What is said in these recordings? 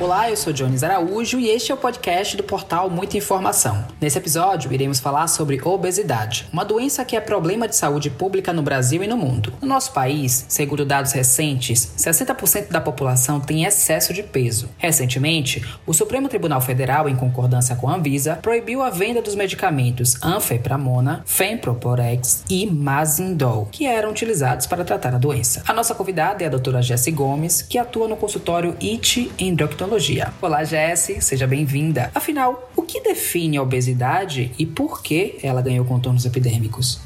Olá, eu sou Jones Araújo e este é o podcast do portal Muita Informação. Nesse episódio, iremos falar sobre obesidade, uma doença que é problema de saúde pública no Brasil e no mundo. No nosso país, segundo dados recentes, 60% da população tem excesso de peso. Recentemente, o Supremo Tribunal Federal, em concordância com a Anvisa, proibiu a venda dos medicamentos Anfepramona, Femproporex e Mazindol, que eram utilizados para tratar a doença. A nossa convidada é a doutora Jessie Gomes, que atua no consultório IT Endocrinologia Olá, Jessie, seja bem-vinda. Afinal, o que define a obesidade e por que ela ganhou contornos epidêmicos?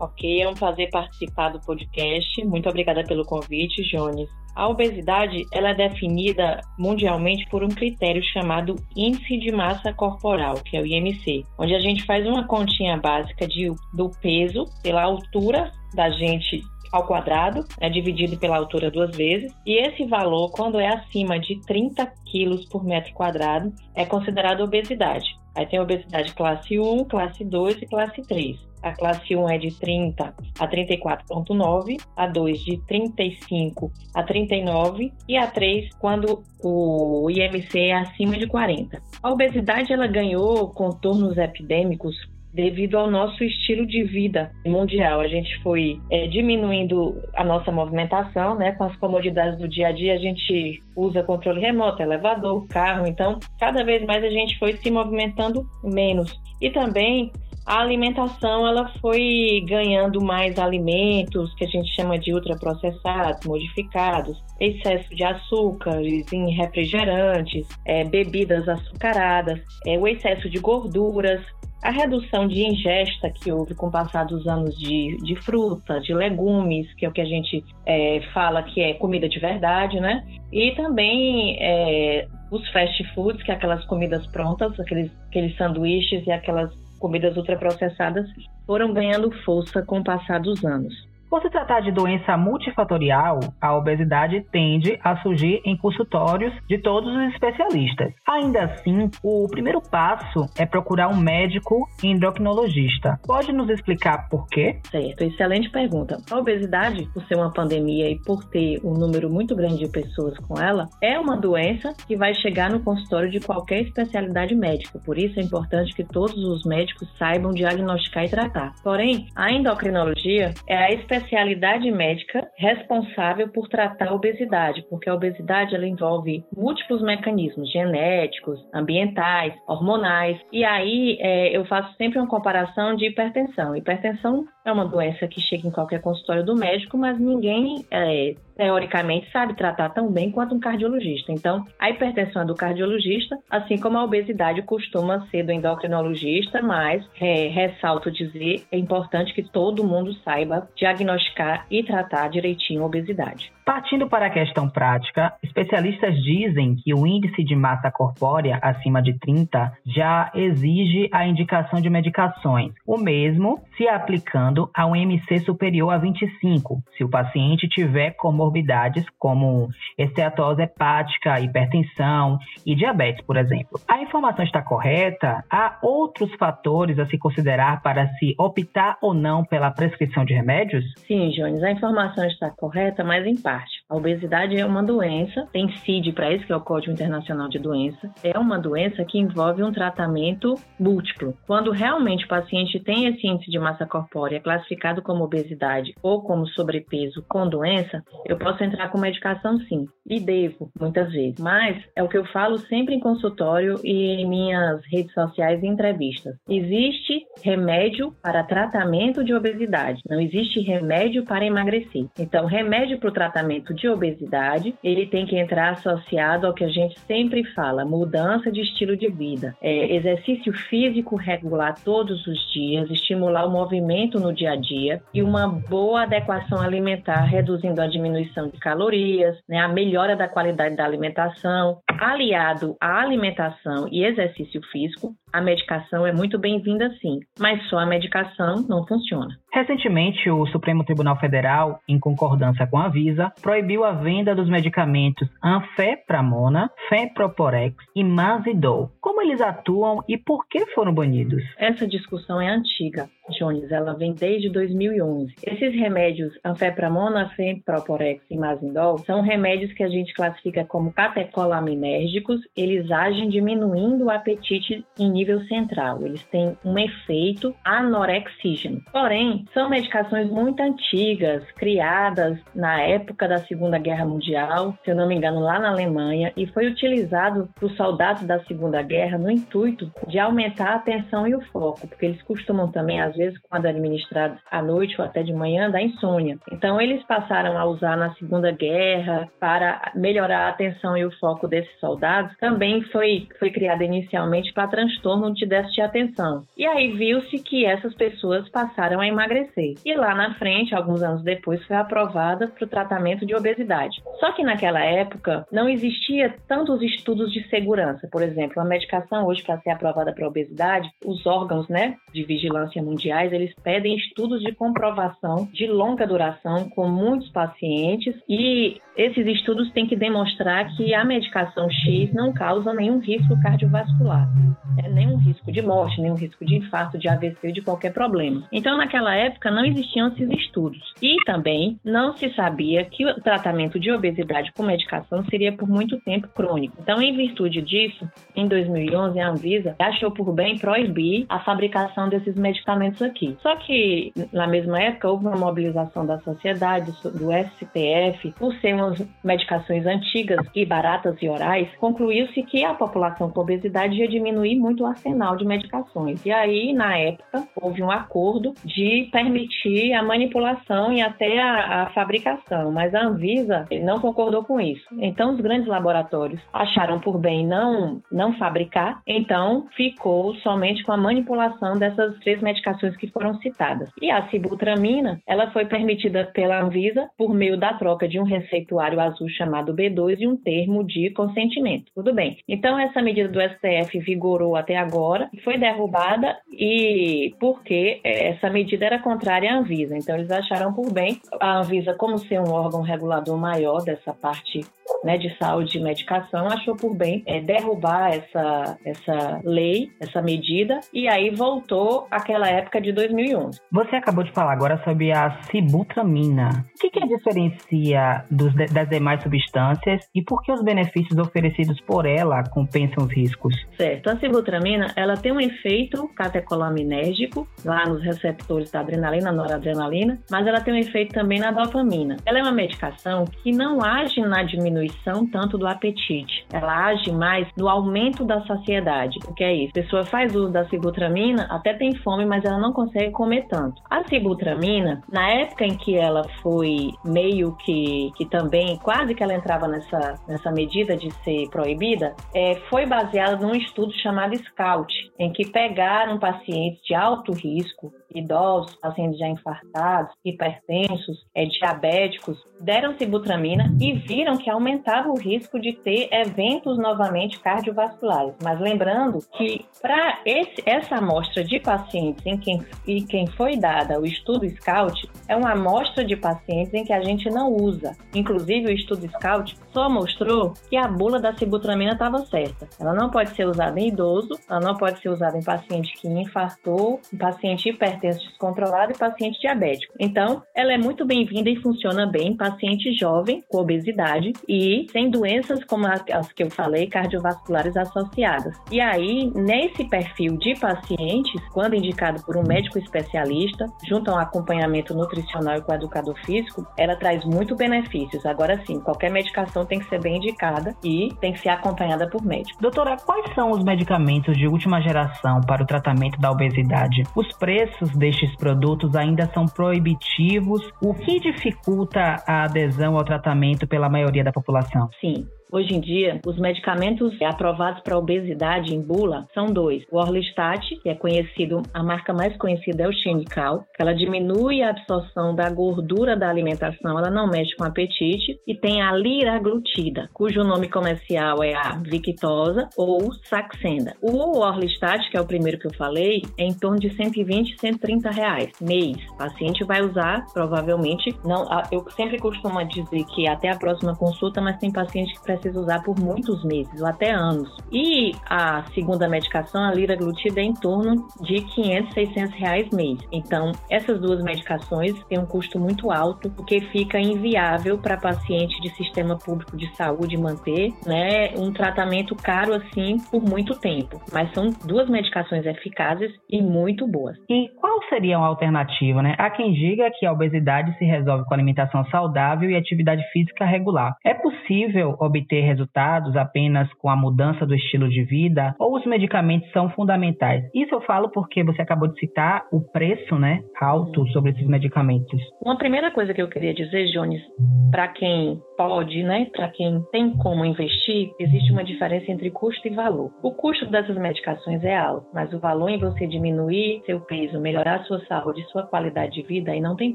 Ok, é um prazer participar do podcast. Muito obrigada pelo convite, Jones. A obesidade ela é definida mundialmente por um critério chamado Índice de Massa Corporal, que é o IMC, onde a gente faz uma continha básica de, do peso pela altura da gente ao quadrado, é dividido pela altura duas vezes, e esse valor, quando é acima de 30 quilos por metro quadrado, é considerado obesidade. Aí tem obesidade classe 1, classe 2 e classe 3. A classe 1 é de 30 a 34,9, a 2 de 35 a 39 e a 3 quando o IMC é acima de 40. A obesidade ela ganhou contornos epidêmicos devido ao nosso estilo de vida mundial. A gente foi é, diminuindo a nossa movimentação, né? Com as comodidades do dia a dia, a gente usa controle remoto, elevador, carro. Então, cada vez mais a gente foi se movimentando menos. E também a alimentação ela foi ganhando mais alimentos que a gente chama de ultraprocessados, modificados, excesso de açúcares em refrigerantes, é, bebidas açucaradas, é, o excesso de gorduras, a redução de ingesta que houve com o passar dos anos de, de fruta, de legumes, que é o que a gente é, fala que é comida de verdade, né? E também é, os fast foods, que é aquelas comidas prontas, aqueles, aqueles sanduíches e aquelas comidas ultraprocessadas, foram ganhando força com o passar dos anos. Por se tratar de doença multifatorial, a obesidade tende a surgir em consultórios de todos os especialistas. Ainda assim, o primeiro passo é procurar um médico endocrinologista. Pode nos explicar por quê? Certo, excelente pergunta. A obesidade, por ser uma pandemia e por ter um número muito grande de pessoas com ela, é uma doença que vai chegar no consultório de qualquer especialidade médica. Por isso é importante que todos os médicos saibam diagnosticar e tratar. Porém, a endocrinologia é a especialidade especialidade médica responsável por tratar a obesidade, porque a obesidade ela envolve múltiplos mecanismos genéticos, ambientais, hormonais. E aí é, eu faço sempre uma comparação de hipertensão. Hipertensão é uma doença que chega em qualquer consultório do médico, mas ninguém é, teoricamente, sabe tratar tão bem quanto um cardiologista. Então, a hipertensão é do cardiologista, assim como a obesidade costuma ser do endocrinologista, mas, é, ressalto dizer, é importante que todo mundo saiba diagnosticar e tratar direitinho a obesidade. Partindo para a questão prática, especialistas dizem que o índice de massa corpórea acima de 30 já exige a indicação de medicações, o mesmo se aplicando a um MC superior a 25, se o paciente tiver comorbidades como esteatose hepática, hipertensão e diabetes, por exemplo. A informação está correta? Há outros fatores a se considerar para se optar ou não pela prescrição de remédios? Sim, Jones, a informação está correta, mas em parte parte. A obesidade é uma doença, tem CID para isso, que é o Código Internacional de Doença. É uma doença que envolve um tratamento múltiplo. Quando realmente o paciente tem esse índice de massa corpórea classificado como obesidade ou como sobrepeso com doença, eu posso entrar com medicação sim. E devo, muitas vezes. Mas é o que eu falo sempre em consultório e em minhas redes sociais e entrevistas. Existe remédio para tratamento de obesidade, não existe remédio para emagrecer. Então, remédio para o tratamento de obesidade, ele tem que entrar associado ao que a gente sempre fala, mudança de estilo de vida. É, exercício físico regular todos os dias, estimular o movimento no dia a dia e uma boa adequação alimentar, reduzindo a diminuição de calorias, né, a melhora da qualidade da alimentação, aliado à alimentação e exercício físico, a medicação é muito bem-vinda sim, mas só a medicação não funciona. Recentemente, o Supremo Tribunal Federal, em concordância com a Visa, proibiu a venda dos medicamentos Anfepramona, Femproporex e Mazidol. Como eles atuam e por que foram banidos? Essa discussão é antiga. Jones, ela vem desde 2011. Esses remédios, anfepramona, femproporex e mazindol, são remédios que a gente classifica como catecolaminérgicos. Eles agem diminuindo o apetite em nível central. Eles têm um efeito anorexígeno. Porém, são medicações muito antigas, criadas na época da Segunda Guerra Mundial, se eu não me engano, lá na Alemanha, e foi utilizado por soldados da Segunda Guerra no intuito de aumentar a atenção e o foco, porque eles costumam também, às vezes, quando administrados à noite ou até de manhã, dar insônia. Então, eles passaram a usar na Segunda Guerra para melhorar a atenção e o foco desses soldados. Também foi, foi criada inicialmente para transtorno de déficit de atenção. E aí viu-se que essas pessoas passaram a emagrecer. E lá na frente, alguns anos depois, foi aprovada para o tratamento de obesidade. Só que naquela época não existia tantos estudos de segurança. Por exemplo, a medicação hoje para ser aprovada para obesidade, os órgãos, né, de vigilância mundiais, eles pedem estudos de comprovação de longa duração com muitos pacientes e esses estudos têm que demonstrar que a medicação X não causa nenhum risco cardiovascular, né? nenhum risco de morte, nenhum risco de infarto, de AVC, de qualquer problema. Então, naquela época, não existiam esses estudos. E também não se sabia que o tratamento de obesidade com medicação seria por muito tempo crônico. Então, em virtude disso, em 2011, a Anvisa achou por bem proibir a fabricação desses medicamentos aqui. Só que, na mesma época, houve uma mobilização da sociedade, do STF, por ser umas medicações antigas e baratas e orais, concluiu-se que a população com obesidade ia diminuir muito o arsenal de medicações. E aí, na época, houve um acordo de permitir a manipulação e até a, a fabricação, mas a Anvisa não concordou com isso. Então, os grandes laboratórios acharam por bem não, não fabricar, então ficou somente com a manipulação dessas três medicações que foram citadas. E a sibutramina, ela foi permitida pela Anvisa por meio da troca de um receituário azul chamado B2 e um termo de consentimento. Tudo bem. Então, essa medida do STF vigorou até agora, foi derrubada e porque essa medida era contrária à Anvisa. Então, eles acharam por bem a Anvisa, como ser um órgão regulador maior dessa parte né, de saúde e medicação achou por bem é, derrubar essa, essa lei, essa medida, e aí voltou àquela época de 2011. Você acabou de falar agora sobre a sibutramina. O que, que a diferencia dos, das demais substâncias e por que os benefícios oferecidos por ela compensam os riscos? Certo. A sibutramina, ela tem um efeito catecolaminérgico lá nos receptores da adrenalina, noradrenalina, mas ela tem um efeito também na dopamina. Ela é uma medicação que não age na diminuição tanto do apetite. Ela age mais no aumento da saciedade. O que é isso? A pessoa faz uso da sibutramina, até tem fome, mas ela não consegue comer tanto. A sibutramina, na época em que ela foi meio que, que também, quase que ela entrava nessa, nessa medida de ser proibida, é, foi baseada num estudo chamado SCOUT, em que pegaram pacientes de alto risco, idosos, pacientes já infartados, hipertensos, é, diabéticos, deram sibutramina e viram que aumentava o risco de ter eventos novamente cardiovasculares. Mas lembrando que para essa amostra de pacientes em quem, em quem foi dada o estudo SCOUT, é uma amostra de pacientes em que a gente não usa. Inclusive, o estudo SCOUT só mostrou que a bula da sibutramina estava certa. Ela não pode ser usada em idoso, ela não pode ser usada em paciente que infartou, em paciente hipertenso descontrolado e paciente diabético. Então, ela é muito bem-vinda e funciona bem em paciente jovem com obesidade e sem doenças como as que eu falei, cardiovasculares associadas. E aí, nesse perfil de pacientes, quando indicado por um médico especialista, junto a um acompanhamento nutricional e com educador físico, ela traz muito benefícios. Agora sim, qualquer medicação tem que ser bem indicada e tem que ser acompanhada por médico. Doutora, quais são os medicamentos de última geração para o tratamento da obesidade? Os preços destes produtos ainda são proibitivos, o que dificulta a adesão ao tratamento pela maioria da população? Sim, Hoje em dia, os medicamentos aprovados para obesidade em bula são dois. O Orlistat, que é conhecido, a marca mais conhecida é o Xenical, que ela diminui a absorção da gordura da alimentação, ela não mexe com apetite, e tem a liraglutida, cujo nome comercial é a Victosa ou Saxenda. O Orlistat, que é o primeiro que eu falei, é em torno de 120, 130 reais mês. O paciente vai usar, provavelmente, não, eu sempre costumo dizer que até a próxima consulta, mas tem paciente que precisa precisa usar por muitos meses ou até anos. E a segunda medicação, a liraglutida, é em torno de 500, 600 reais mês. Então, essas duas medicações têm um custo muito alto, porque fica inviável para paciente de sistema público de saúde manter, né, um tratamento caro assim por muito tempo. Mas são duas medicações eficazes e muito boas. E qual seria uma alternativa, né? Há quem diga que a obesidade se resolve com alimentação saudável e atividade física regular. É possível obter resultados apenas com a mudança do estilo de vida ou os medicamentos são fundamentais? Isso eu falo porque você acabou de citar o preço, né, alto sobre esses medicamentos. Uma primeira coisa que eu queria dizer, Jones, para quem pode, né, para quem tem como investir, existe uma diferença entre custo e valor. O custo dessas medicações é alto, mas o valor em você diminuir seu peso, melhorar sua saúde, sua qualidade de vida, aí não tem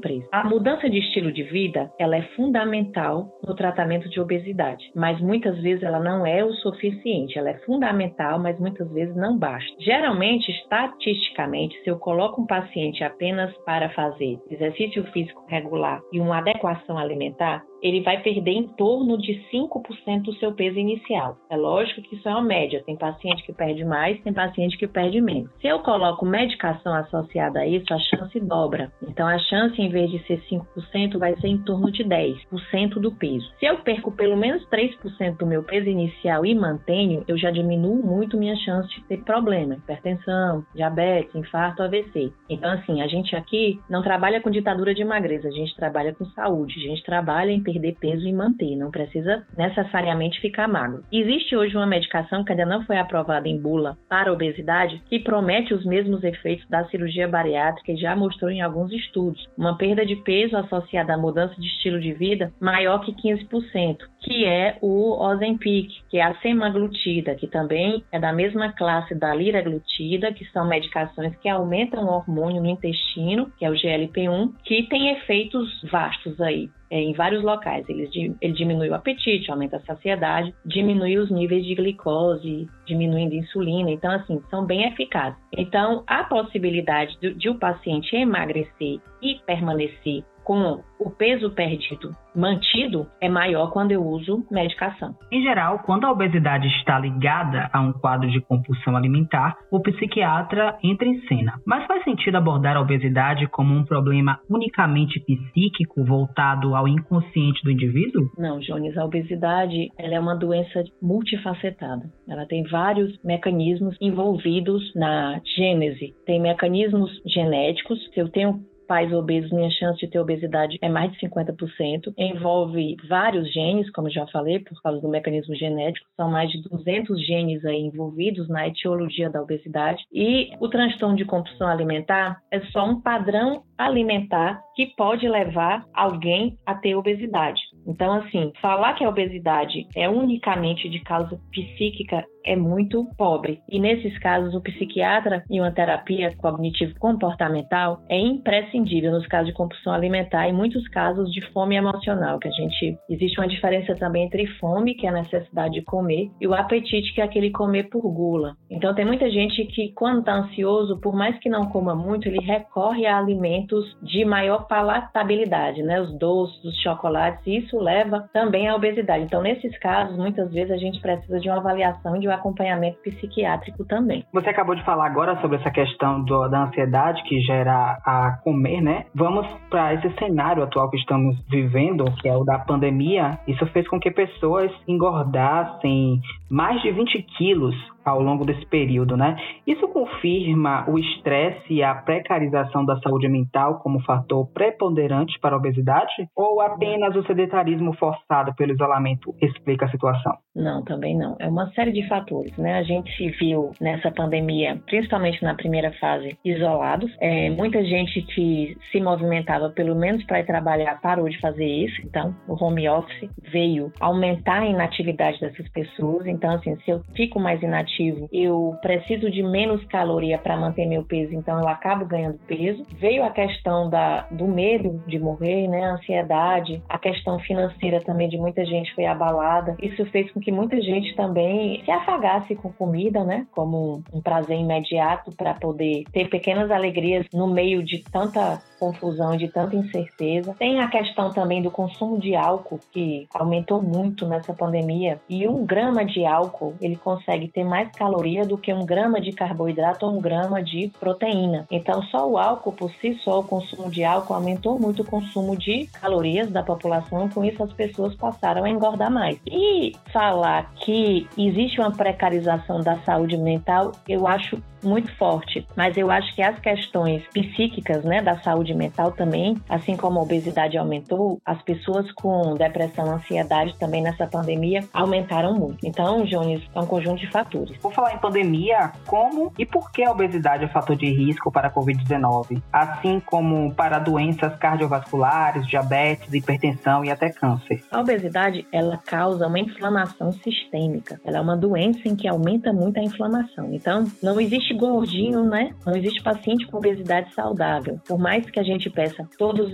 preço. A mudança de estilo de vida, ela é fundamental no tratamento de obesidade, mas muitas vezes ela não é o suficiente. Ela é fundamental, mas muitas vezes não basta. Geralmente, estatisticamente, se eu coloco um paciente apenas para fazer exercício físico regular e uma adequação alimentar, ele vai perder em torno de 5% do seu peso inicial. É lógico que isso é uma média, tem paciente que perde mais, tem paciente que perde menos. Se eu coloco medicação associada a isso, a chance dobra. Então a chance, em vez de ser 5%, vai ser em torno de 10% do peso. Se eu perco pelo menos 3% do meu peso inicial e mantenho, eu já diminuo muito minha chance de ter problema, hipertensão, diabetes, infarto, AVC. Então assim, a gente aqui não trabalha com ditadura de magreza, a gente trabalha com saúde, a gente trabalha em perder peso e manter, não precisa necessariamente ficar magro. Existe hoje uma medicação que ainda não foi aprovada em bula para obesidade que promete os mesmos efeitos da cirurgia bariátrica e já mostrou em alguns estudos uma perda de peso associada à mudança de estilo de vida maior que 15%, que é o Ozempic, que é a semaglutida, que também é da mesma classe da liraglutida, que são medicações que aumentam o hormônio no intestino, que é o GLP-1, que tem efeitos vastos aí é, em vários locais. Ele, ele diminui o apetite, aumenta a saciedade, diminui os níveis de glicose, diminuindo a insulina. Então, assim, são bem eficazes. Então, a possibilidade de, de o paciente emagrecer e permanecer com o peso perdido mantido é maior quando eu uso medicação. Em geral, quando a obesidade está ligada a um quadro de compulsão alimentar, o psiquiatra entra em cena. Mas faz sentido abordar a obesidade como um problema unicamente psíquico voltado ao inconsciente do indivíduo? Não, Jones, a obesidade ela é uma doença multifacetada. Ela tem vários mecanismos envolvidos na gênese. Tem mecanismos genéticos. Se eu tenho pais obesos, minha chance de ter obesidade é mais de 50%. Envolve vários genes, como já falei, por causa do mecanismo genético. São mais de 200 genes aí envolvidos na etiologia da obesidade. E o transtorno de compulsão alimentar é só um padrão alimentar que pode levar alguém a ter obesidade. Então, assim, falar que a obesidade é unicamente de causa psíquica é muito pobre. E nesses casos, o psiquiatra e uma terapia cognitivo-comportamental é imprescindível nos casos de compulsão alimentar e muitos casos de fome emocional, que a gente existe uma diferença também entre fome, que é a necessidade de comer, e o apetite, que é aquele comer por gula. Então tem muita gente que quando está ansioso, por mais que não coma muito, ele recorre a alimentos de maior palatabilidade, né? Os doces, os chocolates, e isso leva também à obesidade. Então nesses casos, muitas vezes a gente precisa de uma avaliação e de um acompanhamento psiquiátrico também. Você acabou de falar agora sobre essa questão do, da ansiedade que gera a comer, né? Vamos para esse cenário atual que estamos vivendo, que é o da pandemia. Isso fez com que pessoas engordassem mais de 20 quilos ao longo desse período, né? Isso confirma o estresse e a precarização da saúde mental como fator preponderante para a obesidade? Ou apenas o sedentarismo forçado pelo isolamento explica a situação? Não, também não. É uma série de fatores, né? A gente se viu nessa pandemia, principalmente na primeira fase, isolados. É, muita gente que se movimentava, pelo menos para ir trabalhar, parou de fazer isso. Então, o home office veio aumentar a inatividade dessas pessoas. Então, assim, se eu fico mais inativo, eu preciso de menos caloria para manter meu peso, então eu acabo ganhando peso. Veio a questão da, do medo de morrer, né, a ansiedade, a questão financeira também de muita gente foi abalada. Isso fez com que que muita gente também se afagasse com comida, né? Como um prazer imediato para poder ter pequenas alegrias no meio de tanta confusão, de tanta incerteza. Tem a questão também do consumo de álcool, que aumentou muito nessa pandemia. E um grama de álcool, ele consegue ter mais caloria do que um grama de carboidrato ou um grama de proteína. Então, só o álcool por si só, o consumo de álcool aumentou muito o consumo de calorias da população. Com isso, as pessoas passaram a engordar mais. E falar que existe uma precarização da saúde mental, eu acho muito forte, mas eu acho que as questões psíquicas, né, da saúde mental também, assim como a obesidade aumentou, as pessoas com depressão, ansiedade também nessa pandemia aumentaram muito. Então, Jones, é um conjunto de fatores. Por falar em pandemia, como e por que a obesidade é fator de risco para a COVID-19, assim como para doenças cardiovasculares, diabetes, hipertensão e até câncer? A obesidade, ela causa uma inflamação sistêmica. Ela é uma doença em que aumenta muito a inflamação. Então, não existe gordinho, né? Não existe paciente com obesidade saudável. Por mais que a gente peça todos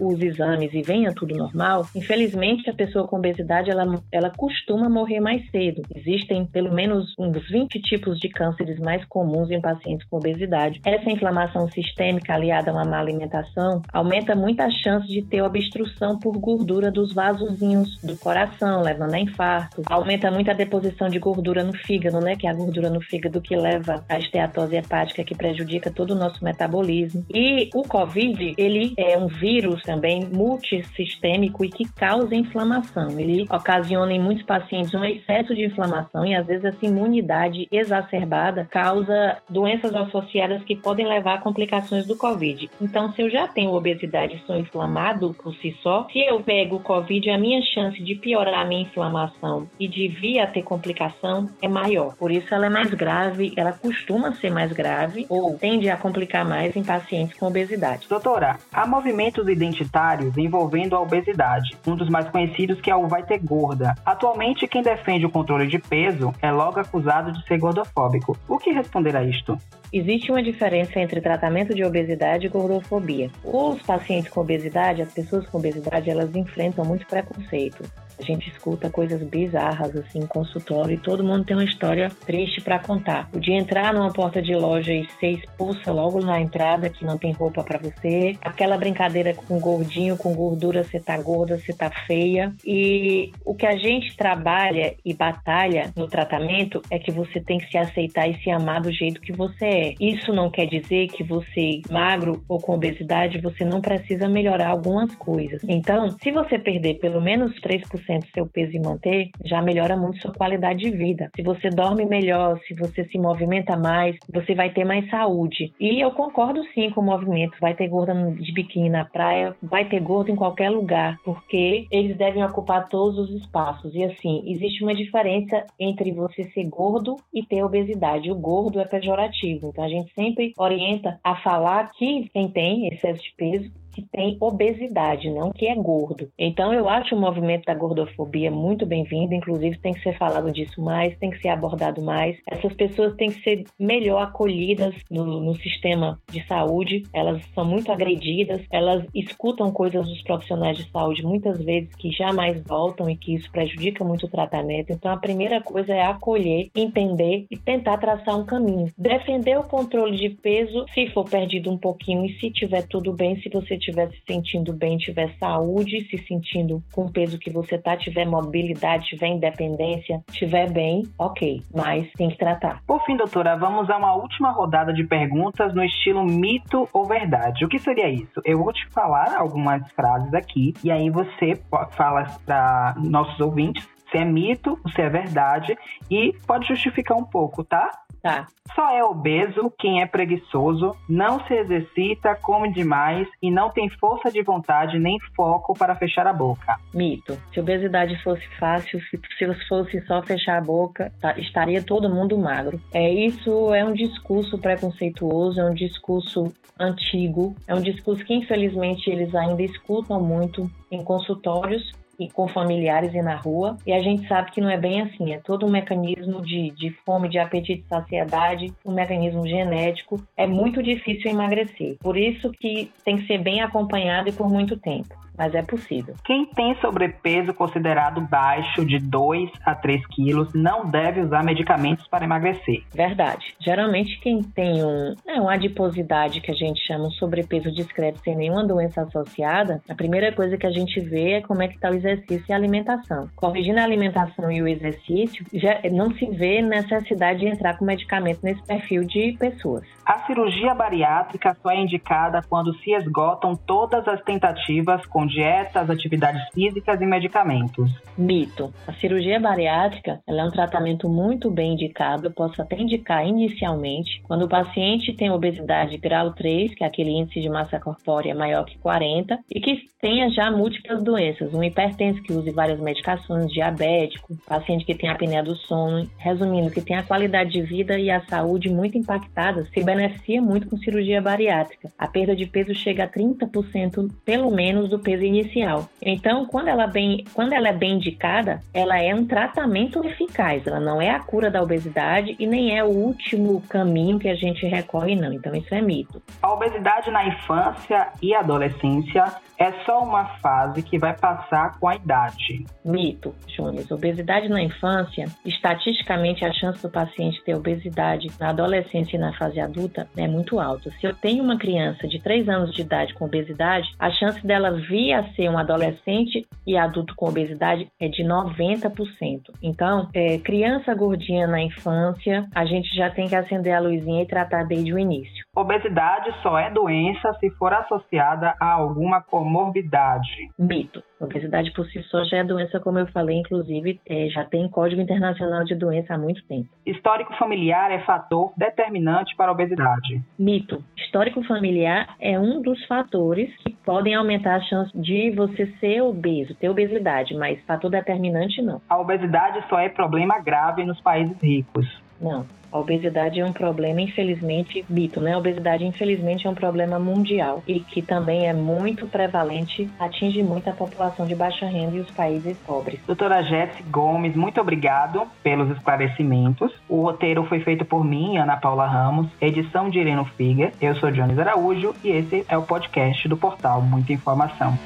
os exames e venha tudo normal, infelizmente a pessoa com obesidade ela, ela costuma morrer mais cedo. Existem pelo menos uns 20 tipos de cânceres mais comuns em pacientes com obesidade. Essa inflamação sistêmica aliada a uma má alimentação aumenta muito a chance de ter obstrução por gordura dos vasozinhos do coração, levando a infarto. Aumenta muito a deposição de gordura no fígado, né? Que é a gordura no fígado que leva a esteatose hepática que prejudica todo o nosso metabolismo. E o COVID, ele é um vírus também multissistêmico e que causa inflamação. Ele ocasiona em muitos pacientes um excesso de inflamação e às vezes essa imunidade exacerbada causa doenças associadas que podem levar a complicações do COVID. Então, se eu já tenho obesidade e sou inflamado por si só, se eu pego o COVID, a minha chance de piorar a minha inflamação e de vir a ter complicação é maior. Por isso ela é mais grave, ela costuma ser mais grave ou tende a complicar mais em pacientes com obesidade. Doutora, há movimentos identitários envolvendo a obesidade, um dos mais conhecidos que é o Vai Ter Gorda. Atualmente, quem defende o controle de peso é logo acusado de ser gordofóbico. O que responder a isto? Existe uma diferença entre tratamento de obesidade e gordofobia. Os pacientes com obesidade, as pessoas com obesidade, elas enfrentam muito preconceito. A gente escuta coisas bizarras assim em consultório e todo mundo tem uma história triste para contar. O de entrar numa porta de loja e ser expulsa logo na entrada que não tem roupa para você, aquela brincadeira com gordinho, com gordura, você tá gorda, você tá feia. E o que a gente trabalha e batalha no tratamento é que você tem que se aceitar e se amar do jeito que você é. Isso não quer dizer que você magro ou com obesidade você não precisa melhorar algumas coisas. Então, se você perder pelo menos 3% seu peso e manter, já melhora muito sua qualidade de vida. Se você dorme melhor, se você se movimenta mais, você vai ter mais saúde. E eu concordo sim com o movimento. Vai ter gorda de biquíni na praia, vai ter gordo em qualquer lugar, porque eles devem ocupar todos os espaços. E assim, existe uma diferença entre você ser gordo e ter obesidade. O gordo é pejorativo. Então a gente sempre orienta a falar que quem tem excesso de peso que tem obesidade, não que é gordo. Então eu acho o movimento da gordofobia muito bem-vindo, inclusive tem que ser falado disso mais, tem que ser abordado mais. Essas pessoas têm que ser melhor acolhidas no, no sistema de saúde, elas são muito agredidas, elas escutam coisas dos profissionais de saúde muitas vezes que jamais voltam e que isso prejudica muito o tratamento. Então a primeira coisa é acolher, entender e tentar traçar um caminho. Defender o controle de peso se for perdido um pouquinho e se tiver tudo bem, se você estiver se sentindo bem, tiver saúde, se sentindo com o peso que você tá, tiver mobilidade, tiver independência, tiver bem, ok, mas tem que tratar. Por fim, doutora, vamos a uma última rodada de perguntas no estilo mito ou verdade. O que seria isso? Eu vou te falar algumas frases aqui e aí você fala para nossos ouvintes se é mito, se é verdade e pode justificar um pouco, tá? Tá. Só é obeso quem é preguiçoso, não se exercita, come demais e não tem força de vontade nem foco para fechar a boca. Mito. Se obesidade fosse fácil, se, se fosse só fechar a boca, tá, estaria todo mundo magro. É isso é um discurso preconceituoso, é um discurso antigo, é um discurso que infelizmente eles ainda escutam muito em consultórios e com familiares e na rua. E a gente sabe que não é bem assim, é todo um mecanismo de, de fome, de apetite, de saciedade, um mecanismo genético. É muito difícil emagrecer. Por isso que tem que ser bem acompanhado e por muito tempo. Mas é possível. Quem tem sobrepeso considerado baixo de 2 a 3 quilos não deve usar medicamentos para emagrecer. Verdade. Geralmente quem tem um, é, uma adiposidade que a gente chama um sobrepeso discreto sem nenhuma doença associada, a primeira coisa que a gente vê é como é que está o exercício e a alimentação. Corrigindo a alimentação e o exercício, já não se vê necessidade de entrar com medicamento nesse perfil de pessoas. A cirurgia bariátrica só é indicada quando se esgotam todas as tentativas com dietas, atividades físicas e medicamentos. Mito. A cirurgia bariátrica é um tratamento muito bem indicado. Eu posso até indicar inicialmente quando o paciente tem obesidade grau 3, que é aquele índice de massa corpórea maior que 40, e que tenha já múltiplas doenças, um hipertenso que use várias medicações, diabético, paciente que tem apneia do sono, resumindo, que tem a qualidade de vida e a saúde muito impactada, se beneficia muito com cirurgia bariátrica. A perda de peso chega a 30% pelo menos do peso inicial. Então, quando ela, bem, quando ela é bem indicada, ela é um tratamento eficaz, ela não é a cura da obesidade e nem é o último caminho que a gente recorre, não. Então, isso é mito. A obesidade na infância e adolescência é só uma fase que vai passar com a idade. Mito, Jones. Obesidade na infância, estatisticamente a chance do paciente ter obesidade na adolescência e na fase adulta é muito alta. Se eu tenho uma criança de 3 anos de idade com obesidade, a chance dela vir a ser um adolescente e adulto com obesidade é de 90%. Então, é, criança gordinha na infância, a gente já tem que acender a luzinha e tratar desde o início. Obesidade só é doença se for associada a alguma comorbidade. Mito. Obesidade por si só já é doença, como eu falei, inclusive é, já tem Código Internacional de Doença há muito tempo. Histórico familiar é fator determinante para a obesidade. Mito. Histórico familiar é um dos fatores podem aumentar a chance de você ser obeso, ter obesidade, mas fator determinante não. A obesidade só é problema grave nos países ricos. Não. A obesidade é um problema, infelizmente, mito, né? A obesidade, infelizmente, é um problema mundial e que também é muito prevalente, atinge muito a população de baixa renda e os países pobres. Doutora Jéssica Gomes, muito obrigado pelos esclarecimentos. O roteiro foi feito por mim, Ana Paula Ramos, edição de Ireno Figa. Eu sou Jones Araújo e esse é o podcast do portal Muita Informação.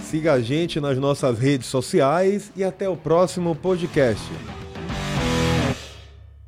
Siga a gente nas nossas redes sociais e até o próximo podcast.